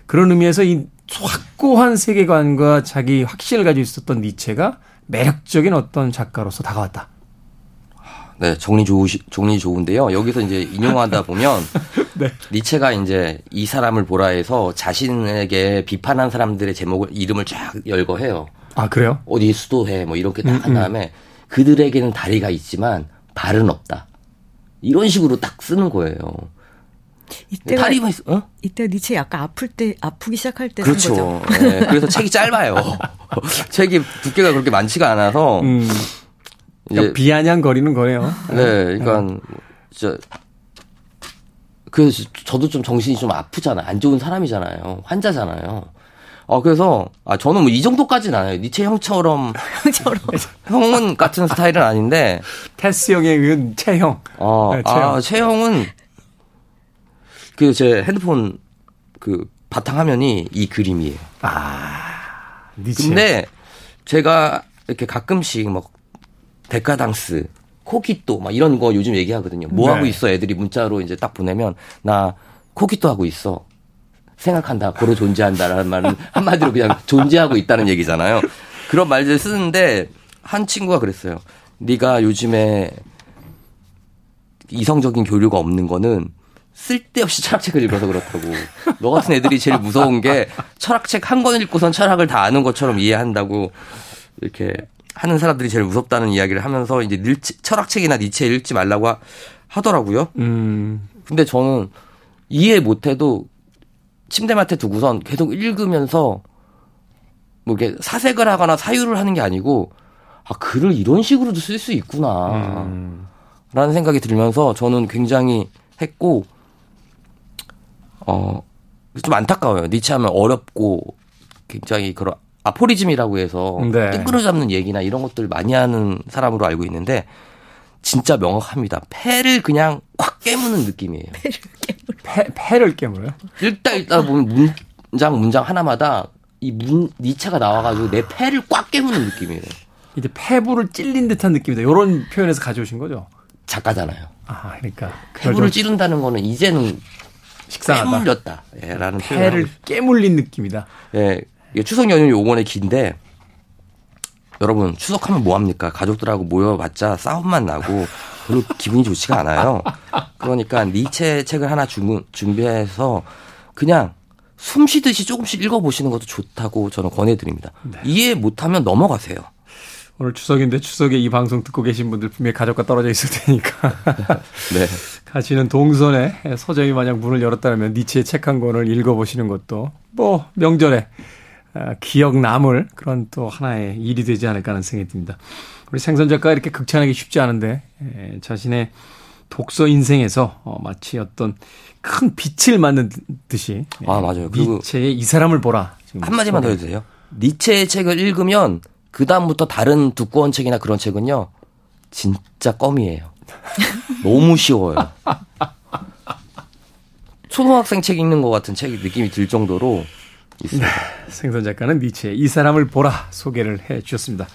그런 의미에서 이 확고한 세계관과 자기 확신을 가지고 있었던 니체가 매력적인 어떤 작가로서 다가왔다. 네, 정리 좋으시, 정리 좋은데요. 여기서 이제 인용하다 보면 [LAUGHS] 네. 니체가 이제 이 사람을 보라 해서 자신에게 비판한 사람들의 제목을 이름을 쫙 열거해요. 아 그래요? 어디 수도해 뭐 이렇게 딱한 음, 음. 다음에 그들에게는 다리가 있지만 발은 없다. 이런 식으로 딱 쓰는 거예요. 이때가 다리가 있, 어? 이때 니체 약간 아플 때 아프기 시작할 때 그렇죠. 네, 그래서 책이 짧아요. [LAUGHS] 책이 두께가 그렇게 많지가 않아서 음, 그러니까 비아냥거리는 거예요. 네, 그러니까 진짜 그래서 저도 좀 정신이 좀 아프잖아요. 안 좋은 사람이잖아요. 환자잖아요. 어, 그래서, 아, 저는 뭐 이 정도까지는 아니에요. 니체 형처럼. [LAUGHS] 형처럼. 형은 같은 스타일은 아닌데. 테스 형에 의한 체형. 어, 네, 체형. 아, 체형은 그 제 핸드폰 그 바탕 화면이 이 그림이에요. 아, 니체. 근데 제가 이렇게 가끔씩 뭐 데카당스, 코키또 막 이런 거 요즘 얘기하거든요. 뭐 네. 하고 있어? 애들이 문자로 이제 딱 보내면 나 코키또 하고 있어. 생각한다, 고로 존재한다라는 말은 [LAUGHS] 한마디로 그냥 존재하고 있다는 얘기잖아요. 그런 말들 쓰는데 한 친구가 그랬어요. 네가 요즘에 이성적인 교류가 없는 거는 쓸데없이 철학책을 읽어서 그렇다고. 너 같은 애들이 제일 무서운 게 철학책 한 권 읽고선 철학을 다 아는 것처럼 이해한다고 이렇게 하는 사람들이 제일 무섭다는 이야기를 하면서 이제 늘 철학책이나 니체 읽지 말라고 하더라고요. 음. 근데 저는 이해 못해도 침대맡에 두고선 계속 읽으면서 뭐 이렇게 사색을 하거나 사유를 하는 게 아니고 아 글을 이런 식으로 도 쓸 수 있구나. 음. 라는 생각이 들면서 저는 굉장히 했고 어, 좀 안타까워요. 니체 하면 어렵고 굉장히 그런 아포리즘이라고 해서 네. 뜬구름 잡는 얘기나 이런 것들 많이 하는 사람으로 알고 있는데 진짜 명확합니다. 폐를 그냥 콱 깨무는 느낌이에요. [LAUGHS] 폐를 깨물. 폐, 폐를 깨물어요? 읽다 읽다 보면 문장 문장 하나마다 이 문, 니체가 나와가지고 내 폐를 꽉 깨무는 느낌이에요. 이제 폐부를 찔린 듯한 느낌이다. 이런 표현에서 가져오신 거죠? 작가잖아요. 아, 그러니까. 폐부를 찌른다는 거는 이제는 식상하다. 깨물렸다. 예, 라는 폐를 깨물린 느낌이다. 예. 추석 연휴 요번에 긴데 여러분 추석하면 뭐 합니까? 가족들하고 모여봤자 싸움만 나고 별로 [LAUGHS] 기분이 좋지가 않아요. 그러니까 니체 책을 하나 주, 준비해서 그냥 숨 쉬듯이 조금씩 읽어보시는 것도 좋다고 저는 권해드립니다. 네. 이해 못하면 넘어가세요. 오늘 추석인데 추석에 이 방송 듣고 계신 분들 분명히 가족과 떨어져 있을 테니까. [LAUGHS] 네. 가시는 동선에 서점이 만약 문을 열었다면 니치의 책 한 권을 읽어보시는 것도 뭐 명절에 아, 기억 남을 그런 또 하나의 일이 되지 않을까 하는 생각이 듭니다. 우리 생선 작가가 이렇게 극찬하기 쉽지 않은데 자신의 독서 인생에서 어, 마치 어떤 큰 빛을 맞는 듯이 아 맞아요. 니체의 이 사람을 보라. 한 마디만 더 해주세요. 니체의 책을 읽으면 그 다음부터 다른 두꺼운 책이나 그런 책은요 진짜 껌이에요. 너무 쉬워요. 초등학생 책 읽는 것 같은 책 느낌이 들 정도로 있습니다. 네, 생선 작가는 니체의 이 사람을 보라 소개를 해 주셨습니다.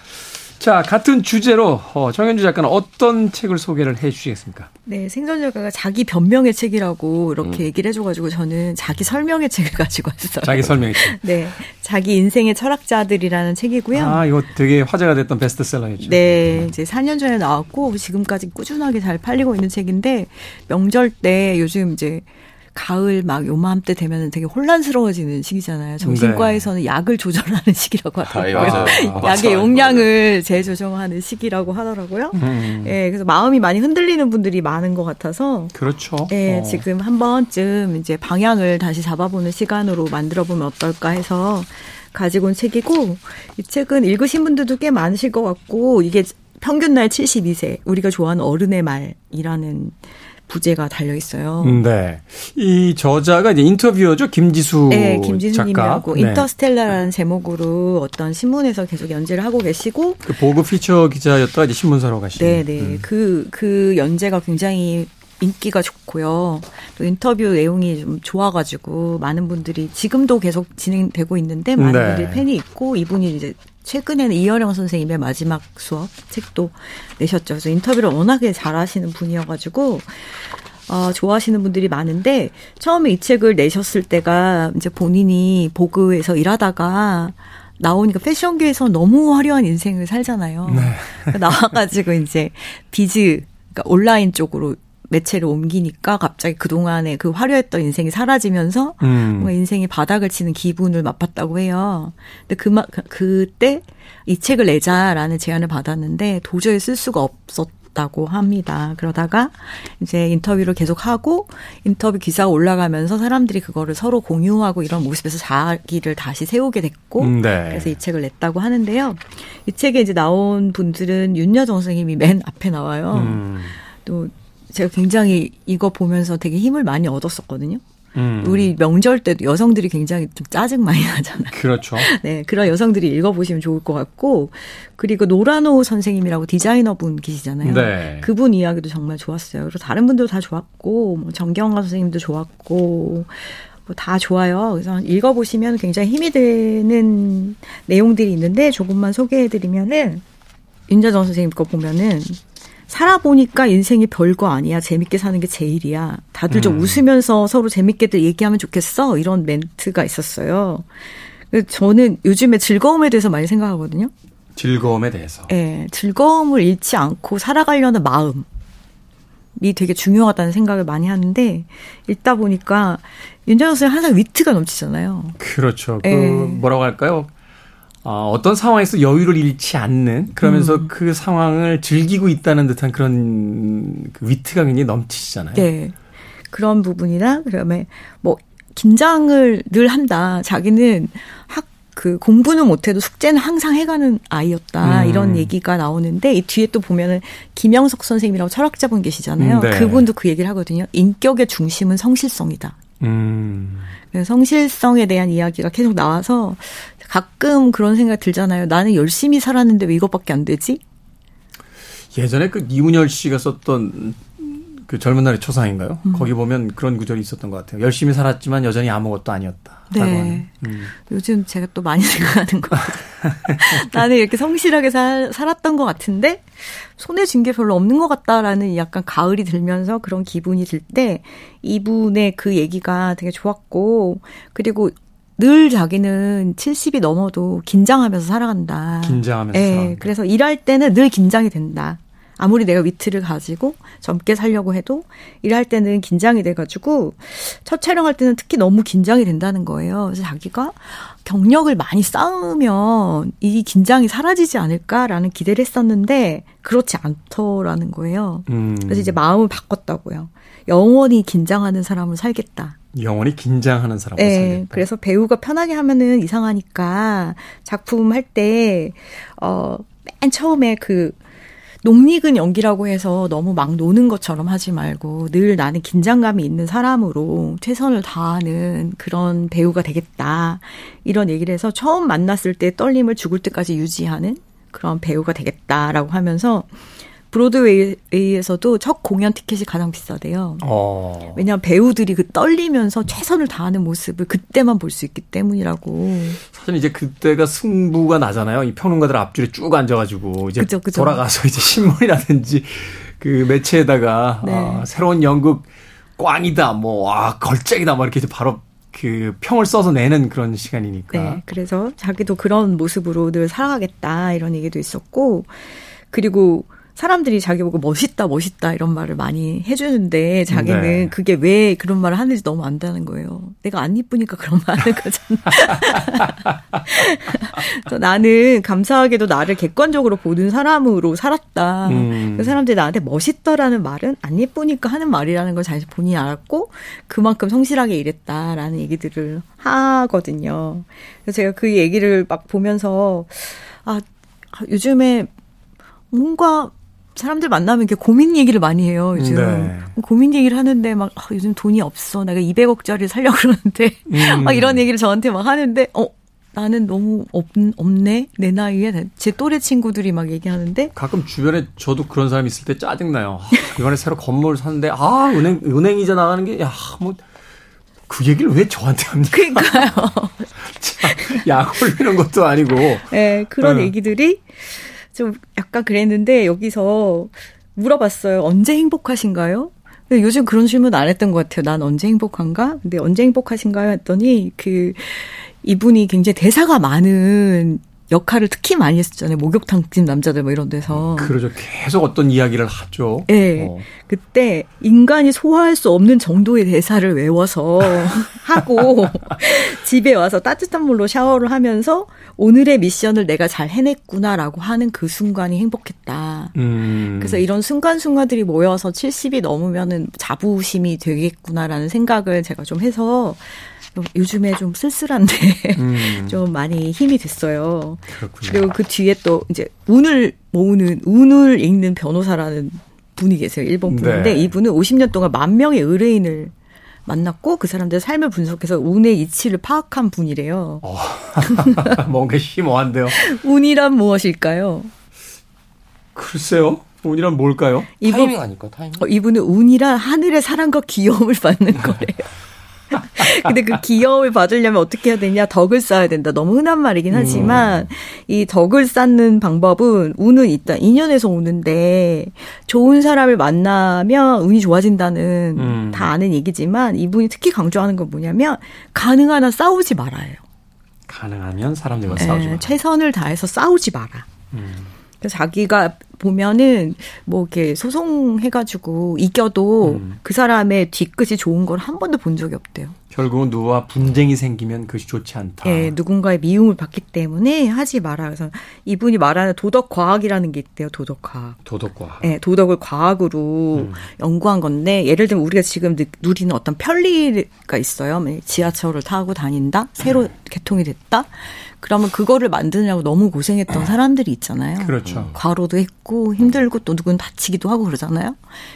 자, 같은 주제로 어, 정현주 작가는 어떤 책을 소개를 해 주시겠습니까? 네, 생존 작가가 자기 변명의 책이라고 이렇게 음. 얘기를 해줘가지고 저는 자기 설명의 책을 [LAUGHS] 가지고 왔어요. 자기 설명의 책. 네, 자기 인생의 철학자들이라는 책이고요. 아, 이거 되게 화제가 됐던 베스트셀러였죠. 네, 이제 4년 전에 나왔고 지금까지 꾸준하게 잘 팔리고 있는 책인데 명절 때 요즘 이제 가을 막 요맘때 되면 되게 혼란스러워지는 시기잖아요. 정신과에서는 네. 약을 조절하는 시기라고 하더라고요. 아, [LAUGHS] 약의 용량을 재조정하는 시기라고 하더라고요. 음. 예, 그래서 마음이 많이 흔들리는 분들이 많은 것 같아서 그렇죠. 예, 어. 지금 한 번쯤 이제 방향을 다시 잡아보는 시간으로 만들어 보면 어떨까 해서 가지고 온 책이고 이 책은 읽으신 분들도 꽤 많으실 것 같고 이게 평균 나이 72세 우리가 좋아하는 어른의 말이라는 부제가 달려 있어요. 네. 이 저자가 이제 인터뷰어죠. 김지수 네, 김지수님이라고 네. 인터스텔라라는 제목으로 어떤 신문에서 계속 연재를 하고 계시고 그 보급 피처 기자였다가 이제 신문사로 가시고. 네, 네. 음. 그그 그 연재가 굉장히 인기가 좋고요. 또 인터뷰 내용이 좀 좋아가지고 많은 분들이 지금도 계속 진행되고 있는데 많은 네. 분들이 팬이 있고 이분이 이제 최근에는 이어령 선생님의 마지막 수업 책도 내셨죠. 그래서 인터뷰를 워낙에 잘하시는 분이어가지고 어, 좋아하시는 분들이 많은데 처음에 이 책을 내셨을 때가 이제 본인이 보그에서 일하다가 나오니까 패션계에서 너무 화려한 인생을 살잖아요. 네. 나와가지고 이제 비즈 그러니까 온라인 쪽으로 매체를 옮기니까 갑자기 그동안의 그 화려했던 인생이 사라지면서 음. 뭔가 인생이 바닥을 치는 기분을 맛봤다고 해요. 근데 그, 그, 그때 이 책을 내자라는 제안을 받았는데 도저히 쓸 수가 없었 다고 합니다. 그러다가 이제 인터뷰를 계속 하고 인터뷰 기사가 올라가면서 사람들이 그거를 서로 공유하고 이런 모습에서 자기를 다시 세우게 됐고 음, 네. 그래서 이 책을 냈다고 하는데요. 이 책에 이제 나온 분들은 윤여정 선생님이 맨 앞에 나와요. 음. 또 제가 굉장히 이거 보면서 되게 힘을 많이 얻었었거든요. 음. 우리 명절 때도 여성들이 굉장히 좀 짜증 많이 나잖아요. 그렇죠. [LAUGHS] 네, 그런 여성들이 읽어보시면 좋을 것 같고, 그리고 노라노 선생님이라고 디자이너 분 계시잖아요. 네. 그분 이야기도 정말 좋았어요. 그리고 다른 분들도 다 좋았고, 뭐 정경화 선생님도 좋았고, 뭐 다 좋아요. 그래서 읽어보시면 굉장히 힘이 되는 내용들이 있는데, 조금만 소개해드리면은, 윤자정 선생님 거 보면은, 살아보니까 인생이 별거 아니야. 재밌게 사는 게 제일이야. 다들 좀 음. 웃으면서 서로 재밌게들 얘기하면 좋겠어. 이런 멘트가 있었어요. 저는 요즘에 즐거움에 대해서 많이 생각하거든요. 즐거움에 대해서. 네, 즐거움을 잃지 않고 살아가려는 마음 이 되게 중요하다는 생각을 많이 하는데 읽다 보니까 윤정수 선생 항상 위트가 넘치잖아요. 그렇죠. 그 네. 뭐라고 할까요? 어, 어떤 상황에서 여유를 잃지 않는 그러면서 음. 그 상황을 즐기고 있다는 듯한 그런 그 위트가 굉장히 넘치시잖아요. 네. 그런 부분이나 그다음에 뭐 긴장을 늘 한다. 자기는 학 그 공부는 못해도 숙제는 항상 해가는 아이였다 음. 이런 얘기가 나오는데 이 뒤에 또 보면은 김영석 선생님이라고 철학자분 계시잖아요. 네. 그분도 그 얘기를 하거든요. 인격의 중심은 성실성이다. 음. 성실성에 대한 이야기가 계속 나와서 가끔 그런 생각 들잖아요. 나는 열심히 살았는데 왜 이것밖에 안 되지? 예전에 그 이문열 씨가 썼던 그 젊은 날의 초상인가요? 음. 거기 보면 그런 구절이 있었던 것 같아요. 열심히 살았지만 여전히 아무것도 아니었다. 네. 음. 요즘 제가 또 많이 [LAUGHS] 생각하는 거. [LAUGHS] 나는 이렇게 성실하게 살, 살았던 것 같은데 손에 쥔 게 별로 없는 것 같다라는 약간 가을이 들면서 그런 기분이 들 때 이분의 그 얘기가 되게 좋았고 그리고 늘 자기는 70이 넘어도 긴장하면서 살아간다. 긴장하면서. 네, 그래서 일할 때는 늘 긴장이 된다. 아무리 내가 위트를 가지고 젊게 살려고 해도 일할 때는 긴장이 돼가지고 첫 촬영할 때는 특히 너무 긴장이 된다는 거예요. 그래서 자기가 경력을 많이 쌓으면 이 긴장이 사라지지 않을까라는 기대를 했었는데 그렇지 않더라는 거예요. 음. 그래서 이제 마음을 바꿨다고요. 영원히 긴장하는 사람을 살겠다. 영원히 긴장하는 사람을 네, 살겠다. 그래서 배우가 편하게 하면은 이상하니까 작품 할 때, 어, 맨 처음에 그 농익은 연기라고 해서 너무 막 노는 것처럼 하지 말고 늘 나는 긴장감이 있는 사람으로 최선을 다하는 그런 배우가 되겠다. 이런 얘기를 해서 처음 만났을 때 떨림을 죽을 때까지 유지하는 그런 배우가 되겠다라고 하면서 브로드웨이에서도 첫 공연 티켓이 가장 비싸대요. 어. 왜냐하면 배우들이 그 떨리면서 최선을 다하는 모습을 그때만 볼 수 있기 때문이라고. 사실 이제 그때가 승부가 나잖아요. 이 평론가들 앞줄에 쭉 앉아가지고 이제 그쵸, 그쵸. 돌아가서 이제 신문이라든지 그 매체에다가 네. 아, 새로운 연극 꽝이다, 뭐, 아, 걸작이다, 뭐 이렇게 바로 그 평을 써서 내는 그런 시간이니까. 네. 그래서 자기도 그런 모습으로 늘 살아가겠다 이런 얘기도 있었고 그리고 사람들이 자기 보고 멋있다, 멋있다 이런 말을 많이 해주는데 자기는 네. 그게 왜 그런 말을 하는지 너무 안다는 거예요. 내가 안 이쁘니까 그런 말 하는 거잖아. [LAUGHS] 나는 감사하게도 나를 객관적으로 보는 사람으로 살았다. 음. 그 사람들이 나한테 멋있다라는 말은 안 예쁘니까 하는 말이라는 걸 자신 본인이 알았고 그만큼 성실하게 일했다라는 얘기들을 하거든요. 그래서 제가 그 얘기를 막 보면서 아 요즘에 뭔가 사람들 만나면 이렇게 고민 얘기를 많많이 해요, 요즘. 네. 고민 얘기를 하는데 막, 아, 요즘 돈이 없어. 내가 200억짜리 살려고 그러는데, 음. [LAUGHS] 막 이런 얘기를 저한테 막 하는데, 어, 나는 너무 없, 없네? 내 나이에? 제 또래 친구들이 막 얘기하는데. 가끔 주변에 저도 그런 사람 있을 때 짜증나요. 아, 이번에 새로 건물 샀는데, 아, 은행, 은행 이자 나가는 게, 야, 뭐, 그 얘기를 왜 저한테 합니까? 그러니까요. [LAUGHS] 참, 약 올리는 것도 아니고. 네, 그런 네. 얘기들이 좀 약간 그랬는데 여기서 물어봤어요. 언제 행복하신가요? 요즘 그런 질문 안 했던 것 같아요. 난 언제 행복한가? 근데 언제 행복하신가요? 했더니 그 이분이 굉장히 대사가 많은 역할을 특히 많이 했었잖아요. 목욕탕집 남자들 뭐 이런 데서. 그러죠. 계속 어떤 이야기를 하죠. 네. 어. 그때 인간이 소화할 수 없는 정도의 대사를 외워서 [LAUGHS] 하고 [LAUGHS] 집에 와서 따뜻한 물로 샤워를 하면서 오늘의 미션을 내가 잘 해냈구나라고 하는 그 순간이 행복했다. 음. 그래서 이런 순간순간들이 모여서 70이 넘으면은 자부심이 되겠구나라는 생각을 제가 좀 해서 요즘에 좀 쓸쓸한데 음. [LAUGHS] 좀 많이 힘이 됐어요. 그렇군요. 그리고 그 뒤에 또 이제 운을 모으는 운을 읽는 변호사라는 분이 계세요. 일본 분인데 네. 이분은 50년 동안 만 명의 의뢰인을 만났고 그 사람들 의 삶을 분석해서 운의 이치를 파악한 분이래요. 어, [LAUGHS] 뭔가 심오한데요. 운이란 무엇일까요? 글쎄요. 운이란 뭘까요? 이분, 타이밍 아닐까? 타이밍? 어, 이분은 운이란 하늘의 사랑과 귀여움을 받는 거래요. [LAUGHS] 근데 그 귀여움을 받으려면 어떻게 해야 되냐? 덕을 쌓아야 된다. 너무 흔한 말이긴 하지만 음. 이 덕을 쌓는 방법은 운은 있다. 인연에서 오는데 좋은 사람을 만나면 운이 좋아진다는 음. 다 아는 얘기지만 이분이 특히 강조하는 건 뭐냐면 가능한 한 싸우지 말아요. 가능하면 사람들과 네, 싸우지 마라. 최선을 다해서 싸우지 마라. 음. 자기가 보면은 뭐 이렇게 소송해가지고 이겨도 음. 그 사람의 뒤끝이 좋은 걸 한 번도 본 적이 없대요. 결국은 누구와 분쟁이 생기면 그것이 좋지 않다. 예, 누군가의 미움을 받기 때문에 하지 마라. 그래서 이분이 말하는 도덕 과학이라는 게 있대요. 도덕 과학. 도덕 과학. 예, 도덕을 과학으로 음. 연구한 건데 예를 들면 우리가 지금 누리는 어떤 편리가 있어요. 뭐 지하철을 타고 다닌다. 새로 음. 개통이 됐다. 그러면 그거를 만드느라고 너무 고생했던 사람들이 있잖아요. 그렇죠. 과로도 했고 힘들고 또 누군 다치기도 하고 그러잖아요.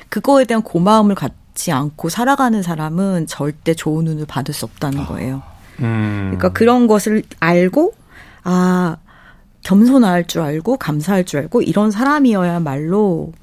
그거에 대한 고마움을 갖지 않고 살아가는 사람은 절대 좋은 운을 받을 수 없다는 거예요. 음. 그러니까 그런 것을 알고 아 겸손할 줄 알고 감사할 줄 알고 이런 사람이어야말로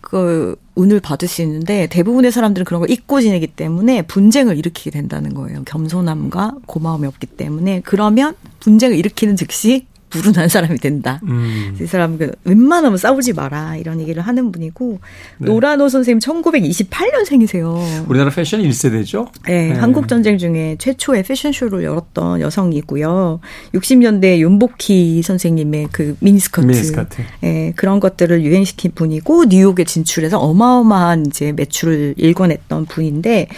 그 운을 받을 수 있는데 대부분의 사람들은 그런 걸 잊고 지내기 때문에 분쟁을 일으키게 된다는 거예요. 겸손함과 고마움이 없기 때문에 그러면 분쟁을 일으키는 즉시 불운한 사람이 된다. 음. 이 사람은 그 웬만하면 싸우지 마라 이런 얘기를 하는 분이고 네. 노라노 선생님 1928년생이세요. 우리나라 패션 1세대죠? 네, 네. 한국 전쟁 중에 최초의 패션쇼를 열었던 여성이고요. 60년대 윤복희 선생님의 그 미니스커트, 미니스커트. 네, 그런 것들을 유행시킨 분이고 뉴욕에 진출해서 어마어마한 이제 매출을 일궈냈던 분인데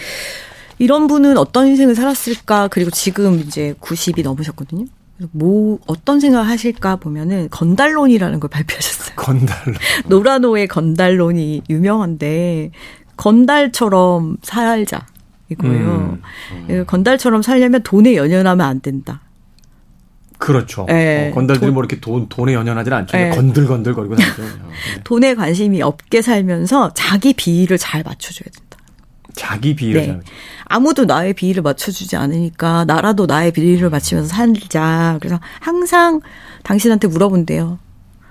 이런 분은 어떤 인생을 살았을까? 그리고 지금 이제 90이 넘으셨거든요. 뭐 어떤 생각을 하실까 보면은 건달론이라는 걸 발표하셨어요. 건달론. [LAUGHS] 노라노의 건달론이 유명한데 건달처럼 살자 이거예요. 음. 음. 건달처럼 살려면 돈에 연연하면 안 된다. 그렇죠. 네. 어, 건달들이 돈, 뭐 이렇게 돈, 돈에 연연하지는 않죠. 네. 건들건들거리고 다니죠. 네. [LAUGHS] 돈에 관심이 없게 살면서 자기 비위를 잘 맞춰줘야 된다. 자기 비위를 네. 아무도 나의 비위를 맞춰주지 않으니까 나라도 나의 비위를 맞추면서 살자. 그래서 항상 당신한테 물어본대요.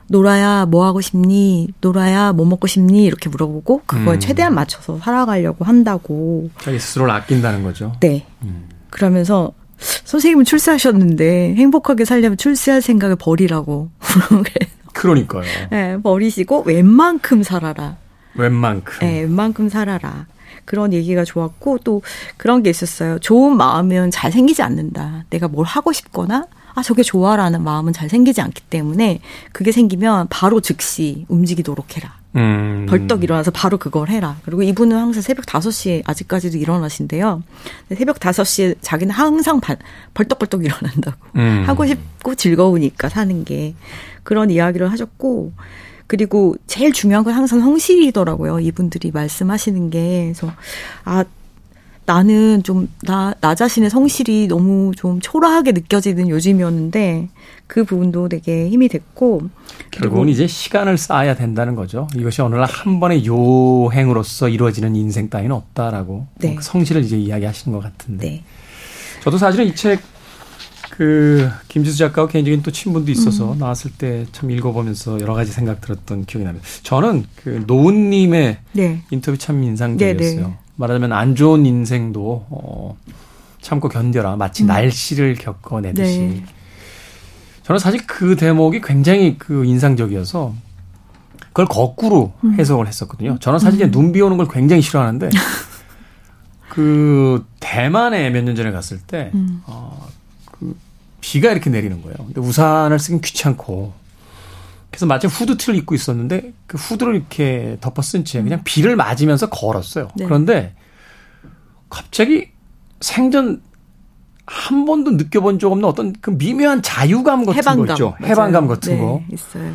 노라야 뭐 하고 싶니? 노라야 뭐 먹고 싶니? 이렇게 물어보고 그거에 음. 최대한 맞춰서 살아가려고 한다고. 자기 스스로를 아낀다는 거죠. 네. 음. 그러면서 선생님은 출세하셨는데 행복하게 살려면 출세할 생각을 버리라고. [LAUGHS] 그러니까요. 네, 버리시고 웬만큼 살아라. 웬만큼. 네, 웬만큼 살아라. 그런 얘기가 좋았고 또 그런 게 있었어요. 좋은 마음은 잘 생기지 않는다. 내가 뭘 하고 싶거나 아 저게 좋아라는 마음은 잘 생기지 않기 때문에 그게 생기면 바로 즉시 움직이도록 해라. 음. 벌떡 일어나서 바로 그걸 해라. 그리고 이분은 항상 새벽 5시에 아직까지도 일어나신대요. 새벽 5시에 자기는 항상 바, 벌떡벌떡 일어난다고. 음. 하고 싶고 즐거우니까 사는 게. 그런 이야기를 하셨고, 그리고 제일 중요한 건 항상 성실이더라고요. 이분들이 말씀하시는 게. 그래서, 아, 나는 좀, 나, 나 자신의 성실이 너무 좀 초라하게 느껴지는 요즘이었는데, 그 부분도 되게 힘이 됐고. 결국은 이제 시간을 쌓아야 된다는 거죠. 이것이 어느 날 한 번의 요행으로서 이루어지는 인생 따위는 없다라고. 네. 그 성실을 이제 이야기하시는 것 같은데. 네. 저도 사실은 이 책 그 김지수 작가와 개인적인 또 친분도 있어서 음. 나왔을 때 참 읽어보면서 여러 가지 생각 들었던 기억이 납니다. 저는 그 노은님의 네. 인터뷰 참 인상적이었어요. 네, 네. 말하자면 안 좋은 인생도 어, 참고 견뎌라. 마치 음. 날씨를 겪어내듯이. 네. 저는 사실 그 대목이 굉장히 그 인상적이어서 그걸 거꾸로 음. 해석을 했었거든요. 저는 사실 음. 눈비 오는 걸 굉장히 싫어하는데 [LAUGHS] 그 대만에 몇 년 전에 갔을 때 음. 어, 그 비가 이렇게 내리는 거예요. 근데 우산을 쓰긴 귀찮고. 그래서 마침 후드티를 입고 있었는데 그 후드를 이렇게 덮어 쓴 채 그냥 비를 맞으면서 걸었어요. 네. 그런데 갑자기 생전 한 번도 느껴본 적 없는 어떤 그 미묘한 자유감 같은 해방감. 거 있죠. 맞아요. 해방감 같은 네, 거. 있어요.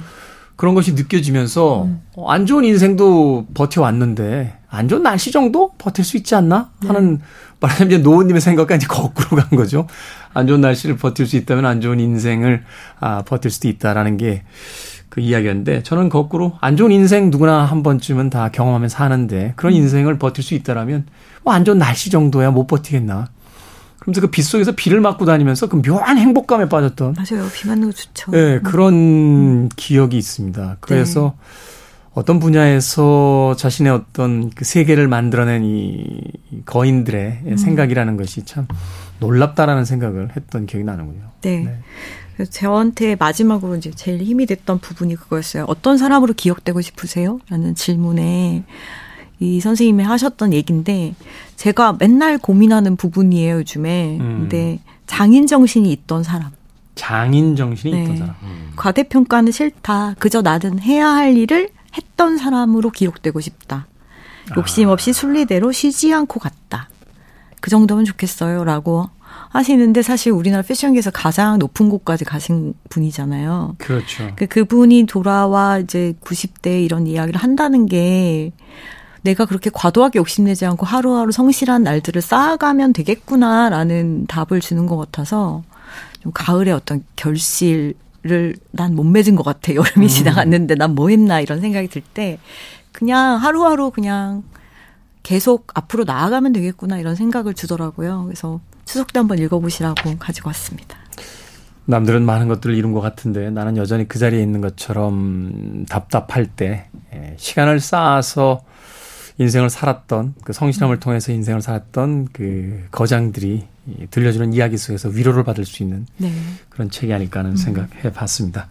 그런 것이 느껴지면서 음. 어, 안 좋은 인생도 버텨왔는데 안 좋은 날씨 정도 버틸 수 있지 않나 하는 네. 말하자면 이제 노원님의 생각과 이제 거꾸로 간 거죠. 안 좋은 날씨를 버틸 수 있다면 안 좋은 인생을 아, 버틸 수도 있다라는 게 그 이야기였는데 저는 거꾸로 안 좋은 인생 누구나 한 번쯤은 다 경험하면 사는데 그런 음. 인생을 버틸 수 있다라면 뭐 안 좋은 날씨 정도야 못 버티겠나. 그러면서 그 빗속에서 비를 맞고 다니면서 그 묘한 행복감에 빠졌던 맞아요. 비 맞는 거 좋죠. 네, 그런 음. 기억이 있습니다. 그래서 네. 어떤 분야에서 자신의 어떤 그 세계를 만들어낸 이 거인들의 음. 생각이라는 것이 참 놀랍다라는 생각을 했던 기억이 나는군요. 네. 네. 그래서 저한테 마지막으로 이제 제일 힘이 됐던 부분이 그거였어요. 어떤 사람으로 기억되고 싶으세요? 라는 질문에 이 선생님이 하셨던 얘기인데 제가 맨날 고민하는 부분이에요, 요즘에. 음. 근데 장인 정신이 있던 사람. 장인 정신이 네. 있던 사람. 음. 과대평가는 싫다. 그저 나는 해야 할 일을 했던 사람으로 기록되고 싶다. 욕심 없이 순리대로 쉬지 않고 갔다. 그 정도면 좋겠어요. 라고 하시는데 사실 우리나라 패션계에서 가장 높은 곳까지 가신 분이잖아요. 그렇죠. 그, 그분이 돌아와 이제 90대 이런 이야기를 한다는 게 내가 그렇게 과도하게 욕심내지 않고 하루하루 성실한 날들을 쌓아가면 되겠구나라는 답을 주는 것 같아서 좀 가을에 어떤 결실 를난 못 맺은 것 같아. 여름이 음. 지나갔는데 난 뭐 했나 이런 생각이 들 때 그냥 하루하루 그냥 계속 앞으로 나아가면 되겠구나 이런 생각을 주더라고요. 그래서 추석 때 한번 읽어보시라고 가지고 왔습니다. 남들은 많은 것들을 이룬 것 같은데 나는 여전히 그 자리에 있는 것처럼 답답할 때 예, 시간을 쌓아서 인생을 살았던 그 성실함을 통해서 인생을 살았던 그 거장들이 들려주는 이야기 속에서 위로를 받을 수 있는 네. 그런 책이 아닐까 하는 음. 생각해 봤습니다.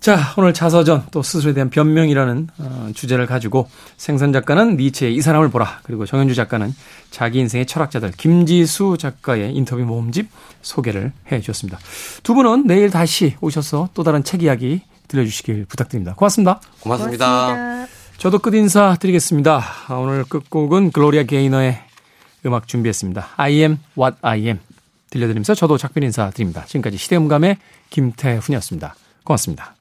자, 오늘 자서전 또 스스로에 대한 변명이라는 어, 주제를 가지고 생선 작가는 니체의 이 사람을 보라 그리고 정현주 작가는 자기 인생의 철학자들 김지수 작가의 인터뷰 모음집 소개를 해 주셨습니다. 두 분은 내일 다시 오셔서 또 다른 책 이야기 들려주시길 부탁드립니다. 고맙습니다. 고맙습니다. 고맙습니다. 저도 끝 인사 드리겠습니다. 오늘 끝곡은 글로리아 게이너의 음악 준비했습니다. I am what I am. 들려드리면서 저도 작별 인사 드립니다. 지금까지 시대음감의 김태훈이었습니다. 고맙습니다.